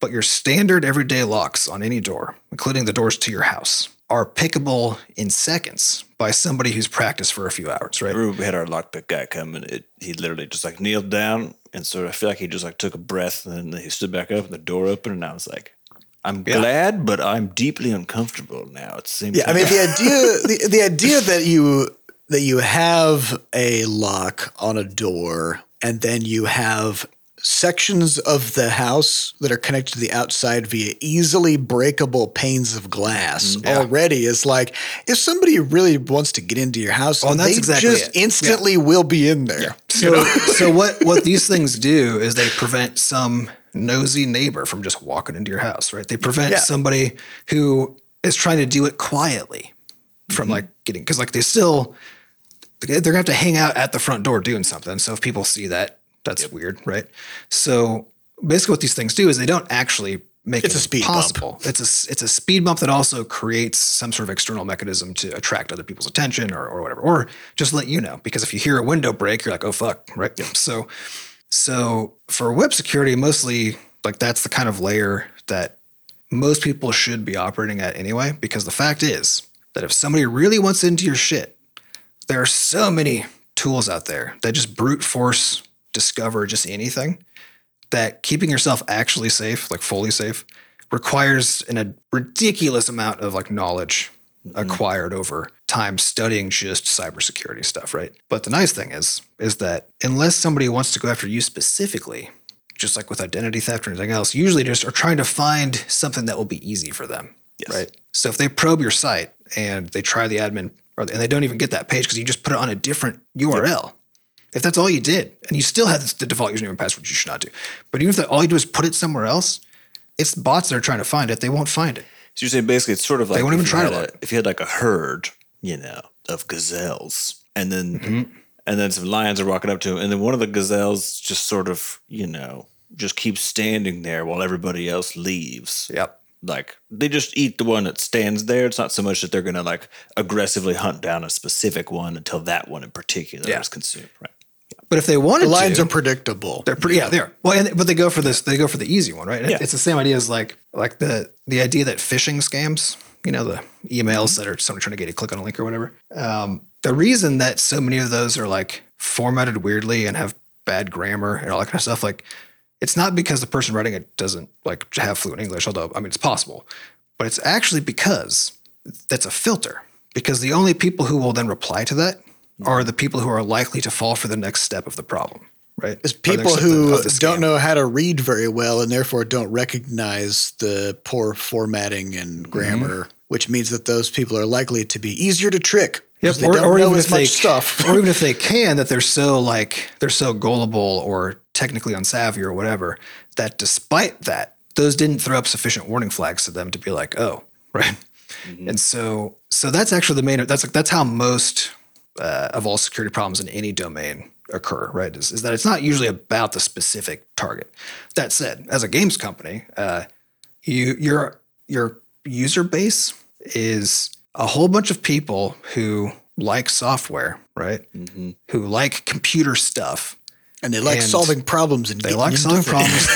But your standard everyday locks on any door, including the doors to your house, are pickable in seconds by somebody who's practiced for a few hours, right? remember we had our lockpick guy come and it, he literally just like kneeled down and sort of I feel like he just like took a breath and then he stood back up and the door opened and I was like, I'm glad, but I'm deeply uncomfortable now It seems. same yeah, I mean the idea the, the idea that you that you have a lock on a door and then you have sections of the house that are connected to the outside via easily breakable panes of glass mm, already is like if somebody really wants to get into your house Oh, they exactly just it. instantly will be in there So, so what what these things do is they prevent some nosy neighbor from just walking into your house, right? They prevent Yeah. somebody who is trying to do it quietly from mm-hmm. like getting because like they still they're gonna have to hang out at the front door doing something. So if people see that, that's weird, right? So basically, what these things do is they don't actually make It's it a speed impossible. It's a it's a speed bump that also creates some sort of external mechanism to attract other people's attention or or whatever, or just let you know. Because if you hear a window break, you're like, oh fuck, right? So so for web security, mostly like that's the kind of layer that most people should be operating at anyway. Because the fact is that if somebody really wants into your shit, there are so many tools out there that just brute force discover just anything that keeping yourself actually safe, like fully safe, requires an, a ridiculous amount of like knowledge mm-hmm. acquired over time studying just cybersecurity stuff, right? But the nice thing is, is that unless somebody wants to go after you specifically, just like with identity theft or anything else, usually just are trying to find something that will be easy for them, Yes. right? So if they probe your site and they try the admin, or, and they don't even get that page because you just put it on a different URL. If that's all you did, and you still had the default username and password, you should not do. But even if that, all you do is put it somewhere else, it's bots that are trying to find it. They won't find it. So you're saying basically it's sort of like they won't if even you try had to a- if you had like a herd, you know, of gazelles, and then Mm-hmm. and then some lions are walking up to him, and then one of the gazelles just sort of you know just keeps standing there while everybody else leaves. Yep. Like they just eat the one that stands there. It's not so much that they're gonna like aggressively hunt down a specific one until that one in particular Yeah. is consumed. Right. But if they wanted The lines to, are predictable. They're pretty, yeah, they are. Well, and, but they go for this. They go for the easy one, right? Yeah. It's the same idea as like like the the idea that phishing scams. You know, the emails that are someone trying to get you to click on a link or whatever. Um, the reason that so many of those are like formatted weirdly and have bad grammar and all that kind of stuff, like it's not because the person writing it doesn't like have fluent English. Although I mean, it's possible, but it's actually because that's a filter. Because the only people who will then reply to that are the people who are likely to fall for the next step of the problem, right? It's Or people step of the- who don't know how to read very well and therefore don't recognize the poor formatting Mm-hmm. and grammar, which means that those people are likely to be easier to trick. Yep, they don't know as much they, stuff. or even if they can, that they're so like they're so gullible or technically unsavvy or whatever that despite that, those didn't throw up sufficient warning flags to them to be like, oh, right. And so, so that's actually the main. That's like that's how most uh, of all security problems in any domain occur, right? Is, is that it's not usually about the specific target. That said, as a games company, uh, you your your user base is a whole bunch of people who like software, right? Who like computer stuff. and they like and solving problems and They like solving problems,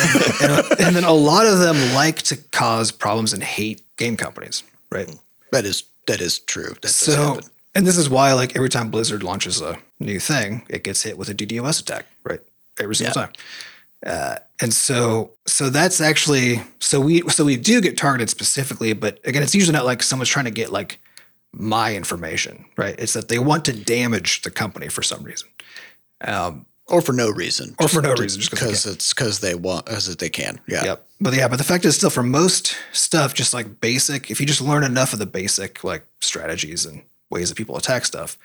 and, and, and then a lot of them like to cause problems and hate game companies, right? That is that is true. That So. And this is why, like every time Blizzard launches a new thing, it gets hit with a DDoS attack, right? Every single Yeah. time. Uh, and so, so that's actually so we so we do get targeted specifically, but again, it's usually not like someone's trying to get like my information, right? It's that they want to damage the company for some reason. or for no reason, Or for no reason, just because it's because they want as they can. Yeah. Yep. But yeah, but the fact is still for most stuff, just like basic, if you just learn enough of the basic like strategies and ways that people attack stuff,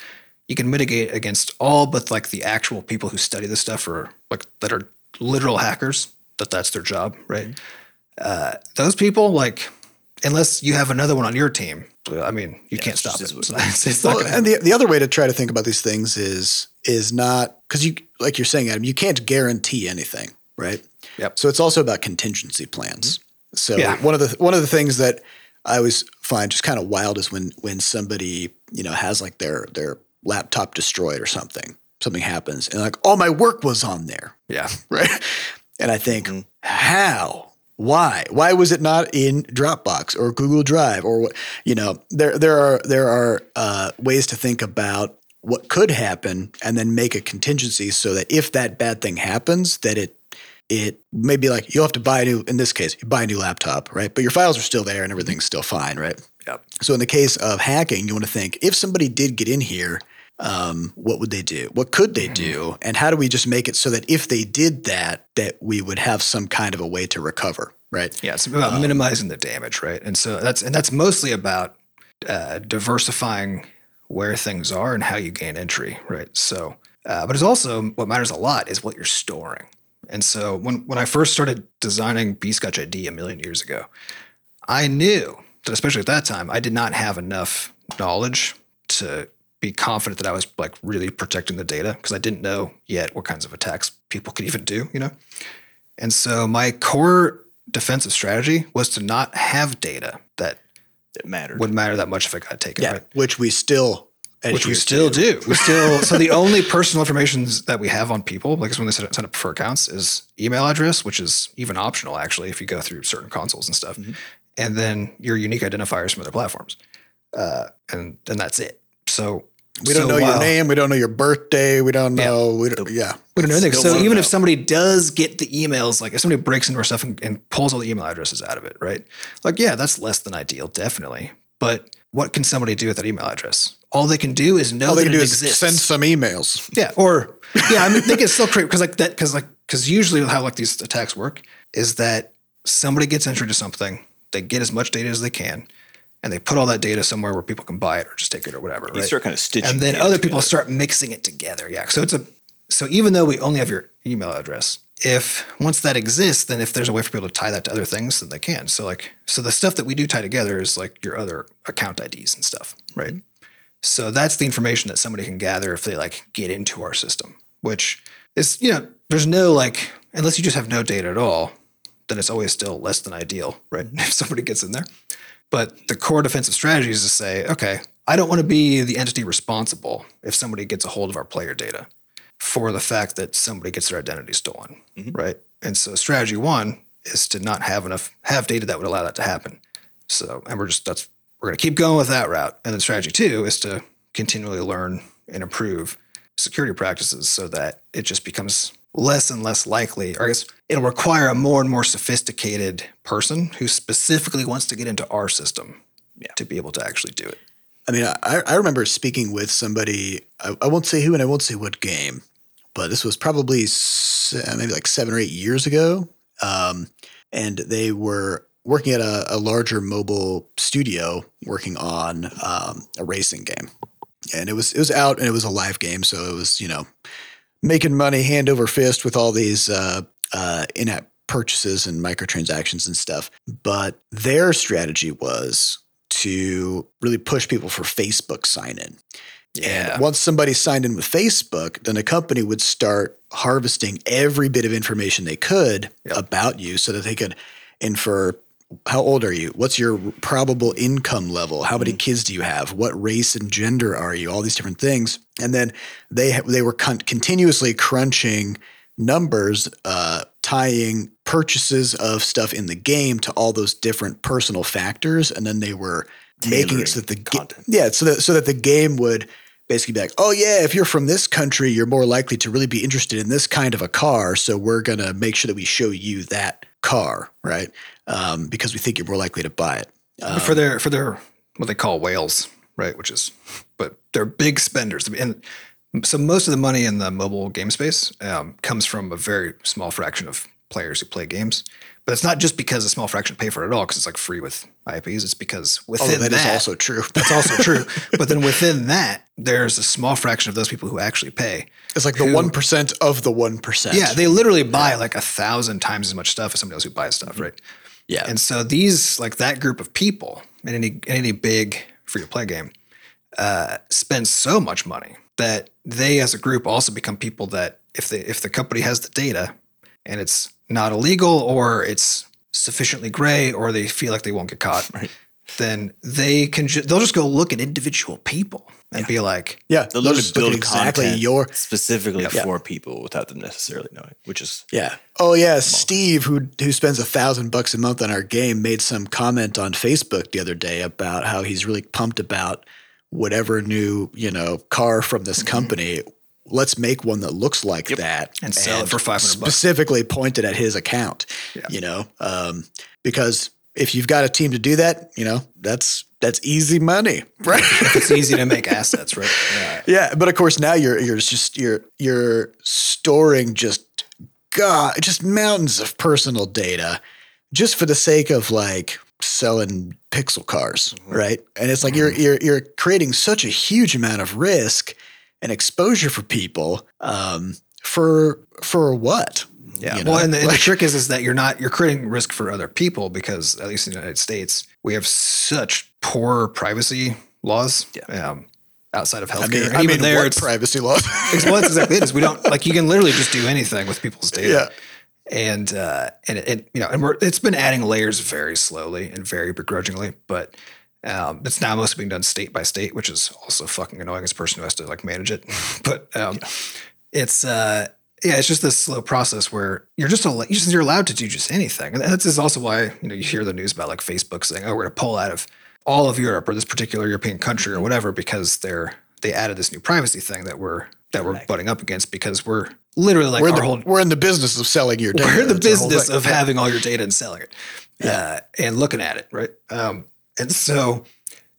you can mitigate against all but like the actual people who study this stuff or like that are literal hackers, that that's their job, right? Uh, those people, like, unless you have another one on your team, I mean, you can't stop it. It's not, it's Well, and the the other way to try to think about these things is is not because you like you're saying, Adam, you can't guarantee anything, right? Yep. So it's also about contingency plans. So Yeah. one of the one of the things that I always find just kind of wild is when when somebody you know has like their their laptop destroyed or something, something happens, and like, all my work was on there, yeah. right? And I think, how? Why? Why was it not in Dropbox or Google Drive or what? You know, there there are there are uh, ways to think about what could happen and then make a contingency so that if that bad thing happens, that it it may be like you'll have to buy a new. In this case, you buy a new laptop, right? But your files are still there and everything's still fine, right? Yep. So in the case of hacking, you want to think if somebody did get in here, um, what would they do? What could they do? And how do we just make it so that if they did that, that we would have some kind of a way to recover, right? Yeah, it's about minimizing the damage, right? And so that's and that's mostly about uh, diversifying where things are and how you gain entry, right? So, uh, but it's also what matters a lot is what you're storing. And so when when I first started designing Bscotch ID a million years ago, I knew especially at that time, I did not have enough knowledge to be confident that I was like really protecting the data because I didn't know yet what kinds of attacks people could even do, you know? And so my core defensive strategy was to not have data that It mattered. Wouldn't matter that much if it got taken, right? Which we still, Which we still do. We still so the only personal information that we have on people, like when they set up, set up for accounts, is email address, which is even optional actually if you go through certain consoles and stuff, mm-hmm. And then your unique identifiers from other platforms, uh, and and that's it. So We don't So know your name. We don't know your birthday. We don't know. We don't, yeah. We don't know anything. So even know. if somebody does get the emails, like if somebody breaks into our stuff and, and pulls all the email addresses out of it, right? Like, yeah, that's less than ideal, definitely. But what can somebody do with that email address? All they can do is know All they that can it do is exists. send some emails. Yeah, or yeah, I mean they can still create because like that because like because usually how like these attacks work is that somebody gets entry to something, they get as much data as they can, and they put all that data somewhere where people can buy it or just take it or whatever. You right? start kind of stitching. and then other people together. start mixing it together. Yeah. So it's a so even though we only have your email address, if once that exists, then if there's a way for people to tie that to other things, then they can. So like so the stuff that we do tie together is like your other account IDs and stuff, right? So that's the information that somebody can gather if they like get into our system, which is you know there's no like unless you just have no data at all, then it's always still less than ideal, right? If somebody gets in there. But the core defensive strategy is to say, okay, I don't want to be the entity responsible if somebody gets a hold of our player data for the fact that somebody gets their identity stolen, mm-hmm. right? And so strategy one is to not have enough have data that would allow that to happen. So, and we're just that's we're going to keep going with that route. And then strategy two is to continually learn and improve security practices so that it just becomes less and less likely, or I guess it'll require a more and more sophisticated person who specifically wants to get into our system to be able to actually do it. I mean, I, I remember speaking with somebody. I, I won't say who and I won't say what game, but this was probably maybe like seven or eight years ago. Um, and they were working at a, a larger mobile studio working on um, a racing game. And it was it was out and it was a live game, so it was you know making money hand over fist with all these uh, uh, in-app purchases and microtransactions and stuff. But their strategy was to really push people for Facebook sign in. Yeah. And once somebody signed in with Facebook, then the company would start harvesting every bit of information they could Yep. about you so that they could infer how old are you? What's your probable income level? How many kids do you have? What race and gender are you? All these different things. And then they they were con- continuously crunching numbers, uh, tying purchases of stuff in the game to all those different personal factors, and then they were making it so that the ga- yeah, so that so that the game would basically be like, oh yeah, if you're from this country, you're more likely to really be interested in this kind of a car. So we're gonna make sure that we show you that car, right? Um, because we think you're more likely to buy it. But for their for their what they call whales, right? Which is, but they're big spenders, and so most of the money in the mobile game space um, comes from a very small fraction of players who play games. But it's not just because a small fraction pay for it at all, because it's like free with IPs. It's because within Although that that, is also true. that's also true. But then within that, there's a small fraction of those people who actually pay. It's like the one percent of the one percent. Yeah, they literally buy like a thousand times as much stuff as somebody else who buys stuff, right? yeah. And so these, like that group of people in any in any big free to play game, uh, spend so much money that they, as a group, also become people that if they if the company has the data and it's not illegal or it's sufficiently gray or they feel like they won't get caught, then they can ju- they'll just go look at individual people and be like, yeah, They'll they'll look just build at exactly your specifically Yeah. for people without them necessarily knowing, which is Yeah. Oh yeah, Steve, who who spends a thousand bucks a month on our game, made some comment on Facebook the other day about how he's really pumped about whatever new you know car from this mm-hmm. company. Let's make one that looks like that And sell it for 500 bucks. Specifically pointed at his account. You know, um, because if you've got a team to do that, you know that's that's easy money, right? it's easy to make assets, right? Yeah. Yeah, but of course now you're you're just you're you're storing just god just mountains of personal data just for the sake of like selling pixel cars, right? And it's like you're you're you're creating such a huge amount of risk and exposure for people um, for for what? Yeah. You well, and the, and the trick is is that you're not you're creating risk for other people because at least in the United States we have such poor privacy laws. Um, outside of healthcare, I mean, I even mean, there, it's privacy laws? well, that's exactly it. Is we don't like you can literally just do anything with people's data. Yeah. And uh, and it, it you know and we're it's been adding layers very slowly and very begrudgingly, but um, it's now mostly being done state by state, which is also fucking annoying as a person who has to like manage it. but um, it's uh, yeah, it's just this slow process where you're just al- you're, just, you're allowed to do just anything, and that's is also why you know you hear the news about like Facebook saying, "Oh, we're going to pull out of all of Europe or this particular European country or whatever because they're they added this new privacy thing that we're that we're butting up against because we're literally like We're the, whole we're in the business of selling your data. we're in the That's our whole business of having all your data and selling it uh, and looking at it right? Um, and so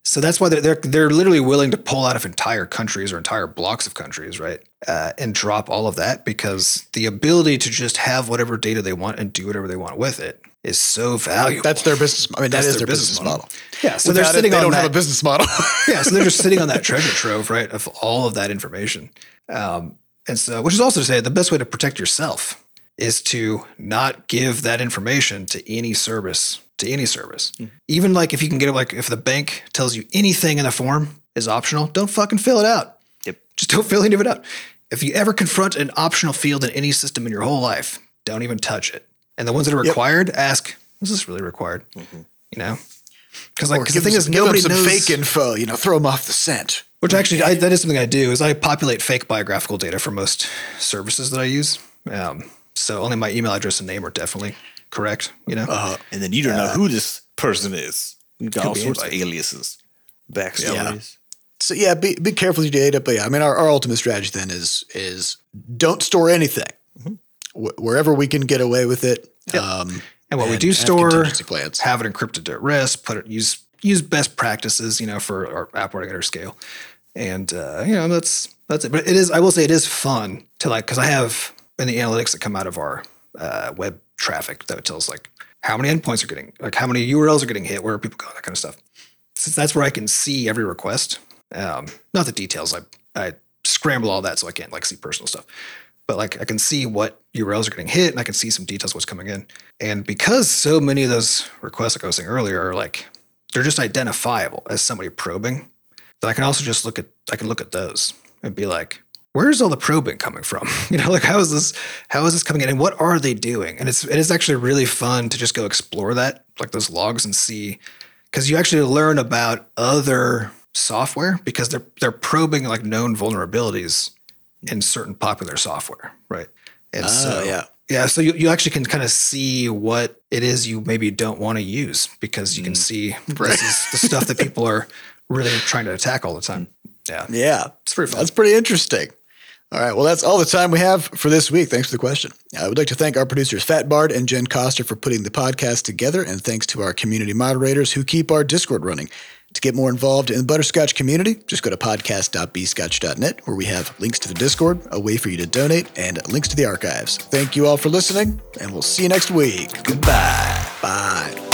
so that's why they're, they're they're literally willing to pull out of entire countries or entire blocks of countries right uh, and drop all of that because the ability to just have whatever data they want and do whatever they want with it is so valuable That's their business. I mean, that That's is their their business, business model. model. yeah so they're Without it, sitting they on don't that have a business model. yeah, so they're just sitting on that treasure trove, right, of all of that information. Um, and so, which is also to say, the best way to protect yourself is to not give that information to any service, to any service. Even like if you can get it, like if the bank tells you anything in the form is optional, don't fucking fill it out. Yep. Just don't fill any of it out. If you ever confront an optional field in any system in your whole life, don't even touch it. And the ones that are required, ask, is this really required? You know? Because like, 'cause the thing is, give nobody some knows. fake info. You know, throw them off the scent. Which actually, I, that is something I do. Is I populate fake biographical data for most services that I use. Um, so only my email address and name are definitely correct. You know, Uh, And then you don't know who this person is. You've got all sorts of aliases, backstories. so yeah, be be careful with your data. But yeah, I mean, our, our ultimate strategy then is is don't store anything Wh- wherever we can get away with it. Um, and what we do store, plans. have it encrypted at rest. Put it use use best practices. You know, for our app our scale, and uh, you know that's that's it. But it is. I will say it is fun to like because I have in the analytics that come out of our uh, web traffic that tells like how many endpoints are getting like how many URLs are getting hit, where are people going, that kind of stuff. since that's where I can see every request. Um, not the details. I I scramble all that so I can't like see personal stuff. But like I can see what URLs are getting hit and I can see some details what's coming in. And because so many of those requests, like I was saying earlier, are like they're just identifiable as somebody probing, that I can also just look at I can look at those and be like, where's all the probing coming from? You know, like how is this how is this coming in and what are they doing? And it's it is actually really fun to just go explore that, like those logs and see because you actually learn about other software because they're they're probing like known vulnerabilities in certain popular software, right? And so Ah, yeah. yeah, so you, you actually can kind of see what it is you maybe don't want to use because you can see this is the stuff that people are really trying to attack all the time. Yeah. Yeah, It's pretty fun. That's pretty interesting. All right. Well, that's all the time we have for this week. Thanks for the question. I would like to thank our producers, Fat Bard and Jen Coster, for putting the podcast together. And thanks to our community moderators who keep our Discord running. To get more involved in the Butterscotch community, just go to podcast.bscotch.net, where we have links to the Discord, a way for you to donate, and links to the archives. Thank you all for listening, and we'll see you next week. Goodbye. Bye.